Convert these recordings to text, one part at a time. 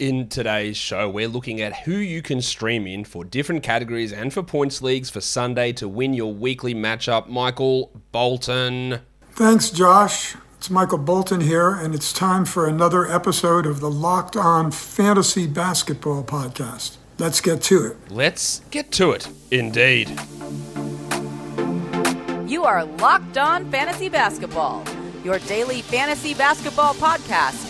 In today's show, we're looking at who you can stream in for different categories and for points leagues for Sunday to win your weekly matchup. Michael Bolton. Thanks, Josh. It's Michael Bolton here, and it's time for another episode of the Locked On Fantasy Basketball Podcast. Let's get to it. Let's get to it, indeed. You are Locked On Fantasy Basketball, your daily fantasy basketball podcast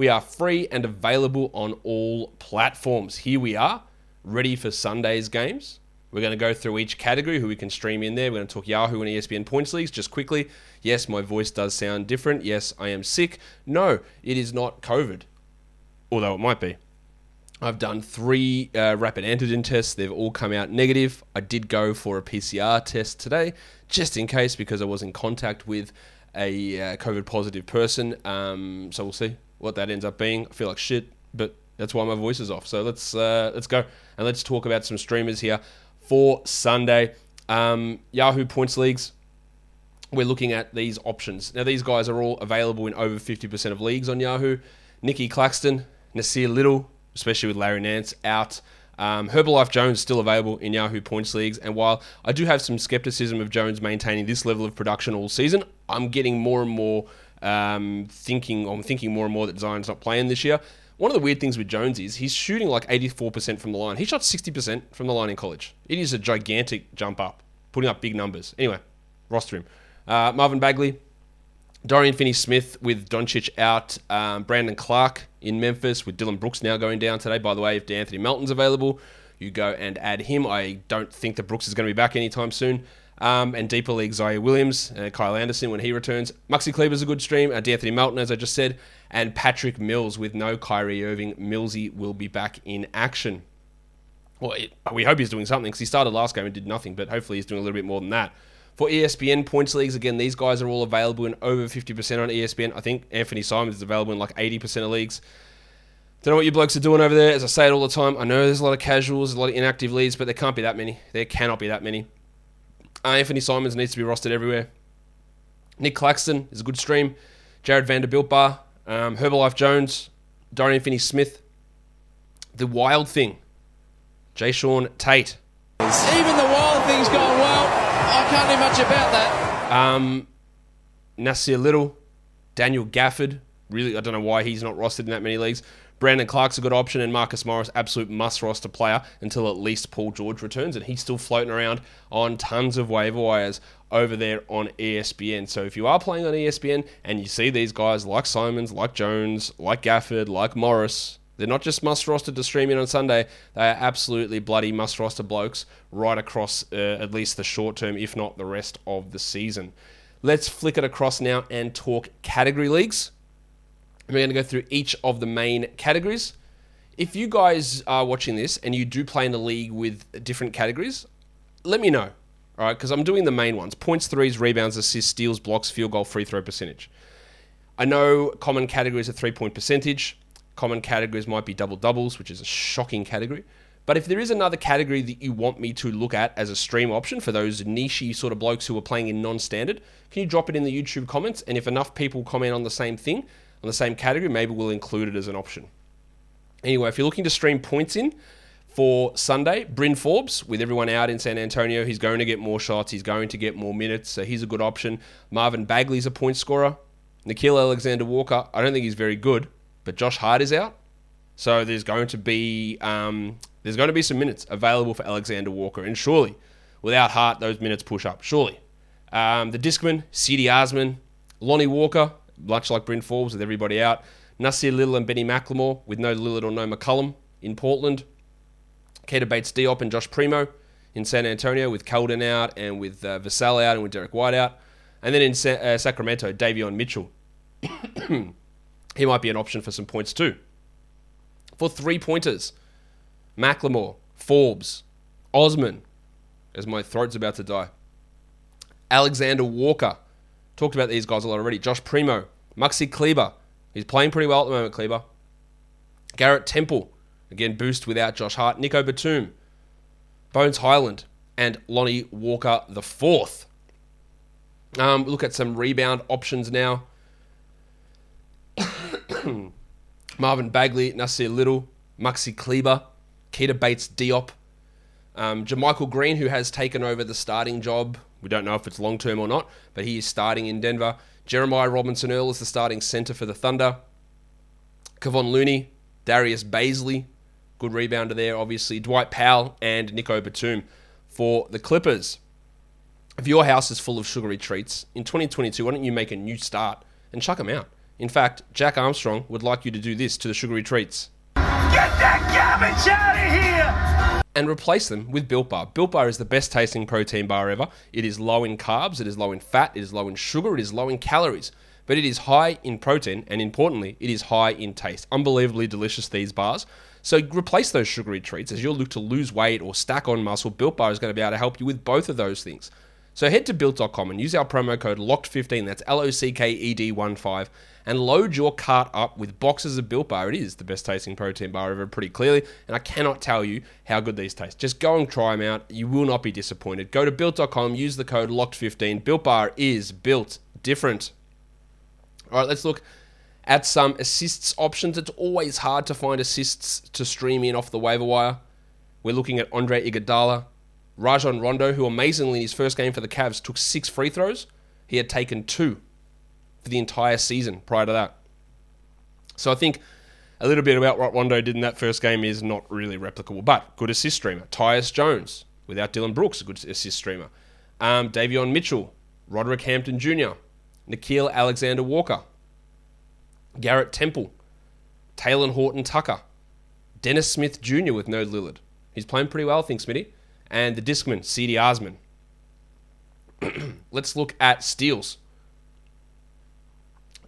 We are free and available on all platforms. Here we are, ready for Sunday's games. We're going to go through each category, who we can stream in there. We're going to talk Yahoo and ESPN points leagues just quickly. Yes, my voice does sound different. Yes, I am sick. No, it is not COVID, although it might be. I've done three uh, rapid antigen tests. They've all come out negative. I did go for a PCR test today, just in case, because I was in contact with a uh, COVID positive person. Um, so we'll see what that ends up being. I feel like shit, but that's why my voice is off. So let's uh, let's go and let's talk about some streamers here for Sunday. Um, Yahoo points leagues. We're looking at these options. Now these guys are all available in over 50% of leagues on Yahoo. Nicky Claxton, Nassir Little, especially with Larry Nance out. Um, Herbalife Jones still available in Yahoo points leagues, and while I do have some skepticism of Jones maintaining this level of production all season, I'm getting more and more um, thinking, I'm thinking more and more that Zion's not playing this year. One of the weird things with Jones is he's shooting like 84% from the line. He shot 60% from the line in college. It is a gigantic jump up, putting up big numbers. Anyway, roster him. Uh, Marvin Bagley, Dorian Finney Smith with Doncic out, um, Brandon Clarke in Memphis with Dillon Brooks now going down today. By the way, if De'Anthony Melton's available, you go and add him. I don't think that Brooks is going to be back anytime soon. Um, and deeper league, Ziaire Williams, uh, Kyle Anderson when he returns. Maxi Kleber's a good stream. Uh, De'Anthony Melton, as I just said. And Patrick Mills with no Kyrie Irving. Millsy will be back in action. Well, it, we hope he's doing something because he started last game and did nothing, but hopefully he's doing a little bit more than that. For ESPN points leagues, again, these guys are all available in over 50% on ESPN. I think Anfernee Simons is available in like 80% of leagues. Don't know what you blokes are doing over there. As I say it all the time, I know there's a lot of casuals, a lot of inactive leads, but there can't be that many. There cannot be that many. Anfernee Simons needs to be rostered everywhere. Nick Claxton is a good stream. Jarred Vanderbilt Bar, um, Herbalife Jones, Dorian Finney Smith. The wild thing, Jae'Sean Tate. Even the wild thing's gone well. I can't do much about that. Um, Nassir Little, Daniel Gafford. Really, I don't know why he's not rostered in that many leagues. Brandon Clarke's a good option, and Marcus Morris, absolute must roster player until at least Paul George returns, and he's still floating around on tons of waiver wires over there on ESPN. So if you are playing on ESPN and you see these guys like Simons, like Jones, like Gafford, like Morris, they're not just must roster to stream in on Sunday. They are absolutely bloody must roster blokes right across uh, at least the short term, if not the rest of the season. Let's flick it across now and talk category leagues. We're going to go through each of the main categories. If you guys are watching this and you do play in the league with different categories, let me know. All right, because I'm doing the main ones points, threes, rebounds, assists, steals, blocks, field goal, free throw percentage. I know common categories are three point percentage. Common categories might be double doubles, which is a shocking category. But if there is another category that you want me to look at as a stream option for those nichey sort of blokes who are playing in non standard, can you drop it in the YouTube comments? And if enough people comment on the same thing, on the same category, maybe we'll include it as an option. Anyway, if you're looking to stream points in for Sunday, Bryn Forbes, with everyone out in San Antonio, he's going to get more shots, he's going to get more minutes, so he's a good option. Marvin Bagley's a point scorer. Nickeil Alexander Walker, I don't think he's very good, but Josh Hart is out. So there's going to be um, there's going to be some minutes available for Alexander Walker, and surely, without Hart, those minutes push up. Surely, um, the Discman, Cedi Osman, Lonnie Walker, much like Bryn Forbes with everybody out. Nassir Little and Benny McLemore with no Lillard or no McCollum in Portland. Keita Bates Diop and Josh Primo in San Antonio with Keldon out and with uh, out and with Derrick White out. And then in Sa- uh, Sacramento, Davion Mitchell. he might be an option for some points too. For three pointers, McLemore, Forbes, Osman, as my throat's about to die. Alexander Walker. Talked about these guys a lot already. Josh Primo, Maxi Kleber. He's playing pretty well at the moment, Kleber. Garrett Temple. Again, boost without Josh Hart. Nico Batum. Bones Hyland. And Lonnie Walker the fourth. Um, look at some rebound options now. Marvin Bagley, Nassir Little, Maxi Kleber, Keita Bates Diop, um, JaMychal Green, who has taken over the starting job. We don't know if it's long term or not, but he is starting in Denver. Jeremiah Robinson Earl is the starting center for the Thunder. Kevon Looney, Darius Bazley, good rebounder there, obviously. Dwight Powell and Nico Batum for the Clippers. If your house is full of sugary treats, in 2022, why don't you make a new start and chuck them out? In fact, Jack Armstrong would like you to do this to the sugary treats. Get that garbage out of here! And replace them with Built Bar. Built Bar is the best tasting protein bar ever. It is low in carbs, it is low in fat, it is low in sugar, it is low in calories. But it is high in protein, and importantly, it is high in taste. Unbelievably delicious, these bars. So replace those sugary treats as you look to lose weight or stack on muscle. Built Bar is going to be able to help you with both of those things. So head to built.com and use our promo code LOCKED15, that's L O C K E D 1 5, and load your cart up with boxes of Built Bar. It is the best tasting protein bar ever, pretty clearly, and I cannot tell you how good these taste. Just go and try them out. You will not be disappointed. Go to built.com, use the code LOCKED15. Built Bar is built different. All right, let's look at some assists options. It's always hard to find assists to stream in off the waiver wire. We're looking at Andre Iguodala, Rajon Rondo, who amazingly in his first game for the Cavs took six free throws. He had taken two for the entire season prior to that. So I think a little bit about what Rondo did in that first game is not really replicable, but good assist streamer. Tyus Jones, without Dillon Brooks, a good assist streamer. Um, Davion Mitchell, Roderick Hampton Jr., Nickeil Alexander Walker, Garrett Temple, Talen Horton Tucker, Dennis Smith Jr. with no Lillard. He's playing pretty well, I think, Smitty. And the Discman, Cedi Osman. Let's look at steals.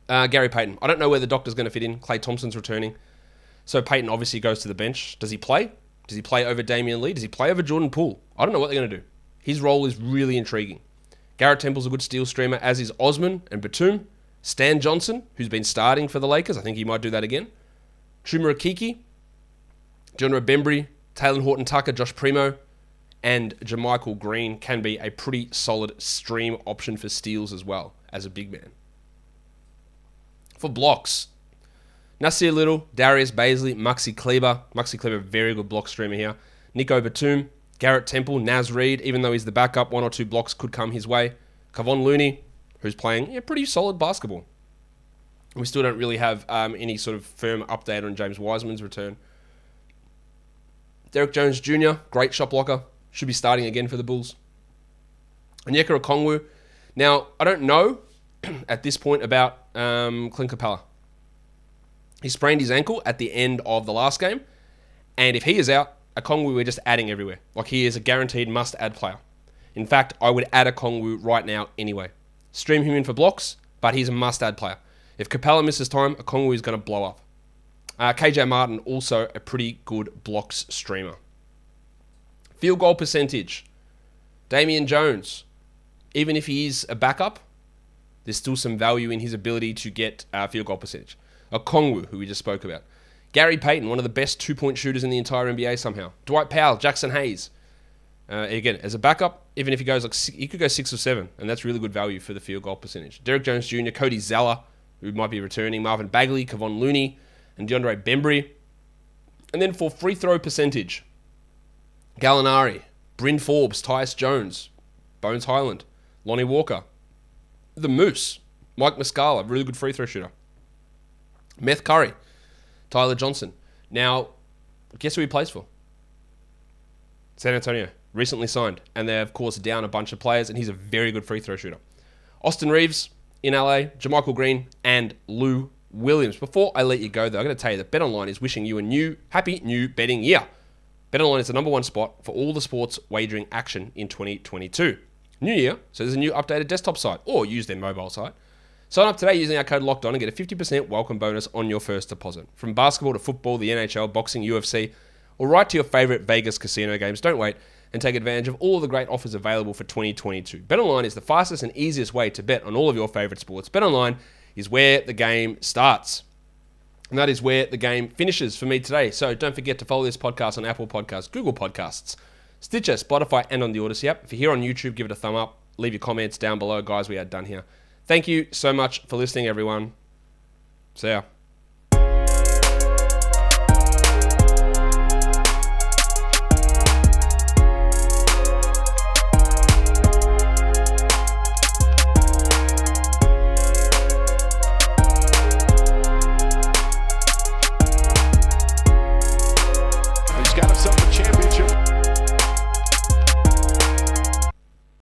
Uh, Gary Payton. I don't know where the doctor's going to fit in. Klay Thompson's returning. So Payton obviously goes to the bench. Does he play? Does he play over Damion Lee? Does he play over Jordan Poole? I don't know what they're going to do. His role is really intriguing. Garrett Temple's a good steal streamer, as is Osman and Batum. Stan Johnson, who's been starting for the Lakers, I think he might do that again. Chuma Okeke, John Bembry, Talen Horton Tucker, Josh Primo, and JaMychal Green can be a pretty solid stream option for steals as well as a big man. For blocks, Nassir Little, Darius Bazley, Maxi Kleber. Maxi Kleber, very good block streamer here. Nico Batum, Garrett Temple, Naz Reid, even though he's the backup, one or two blocks could come his way. Kevon Looney, who's playing yeah, pretty solid basketball. We still don't really have um, any sort of firm update on James Wiseman's return. Derrick Jones Jr., great shot blocker, should be starting again for the Bulls. Onyeka Okongwu. Now, I don't know at this point about um, Clint Capela. He sprained his ankle at the end of the last game, and if he is out, Okongwu we're just adding everywhere. Like he is a guaranteed must-add player. In fact, I would add Okongwu right now anyway. Stream him in for blocks, but he's a must-add player. If Capela misses time, Okongwu is going to blow up. Uh, KJ Martin also a pretty good blocks streamer. Field goal percentage. Damian Jones, even if he is a backup, there's still some value in his ability to get uh, field goal percentage. Okongwu, who we just spoke about. Gary Payton, one of the best two point shooters in the entire NBA somehow. Dwight Powell, Jaxson Hayes. Uh, again, as a backup, even if he goes like he could go six or seven, and that's really good value for the field goal percentage. Derrick Jones Jr., Cody Zeller, who might be returning, Marvin Bagley, Kevon Looney, and DeAndre Bembry. And then for free throw percentage, Gallinari, Bryn Forbes, Tyus Jones, Bones Hyland, Lonnie Walker, the Moose, Mike Muscala, really good free throw shooter. Meth Curry, Tyler Johnson. Now, guess who he plays for? San Antonio, recently signed. And they're, of course, down a bunch of players, and he's a very good free throw shooter. Austin Reaves in LA, JaMychal Green, and Lou Williams. Before I let you go, though, I'm going to tell you that BetOnline is wishing you a new, happy new betting year. BetOnline is the number one spot for all the sports wagering action in 2022. New year, so there's a new updated desktop site, or use their mobile site. Sign up today using our code Locked On and get a 50% welcome bonus on your first deposit. From basketball to football, the NHL, boxing, UFC, or right to your favorite Vegas casino games. Don't wait and take advantage of all the great offers available for 2022. BetOnline is the fastest and easiest way to bet on all of your favorite sports. BetOnline is where the game starts. And that is where the game finishes for me today. So don't forget to follow this podcast on Apple Podcasts, Google Podcasts, Stitcher, Spotify, and on the Audacy app. If you're here on YouTube, give it a thumb up. Leave your comments down below, guys. We are done here. Thank you so much for listening, everyone. See ya.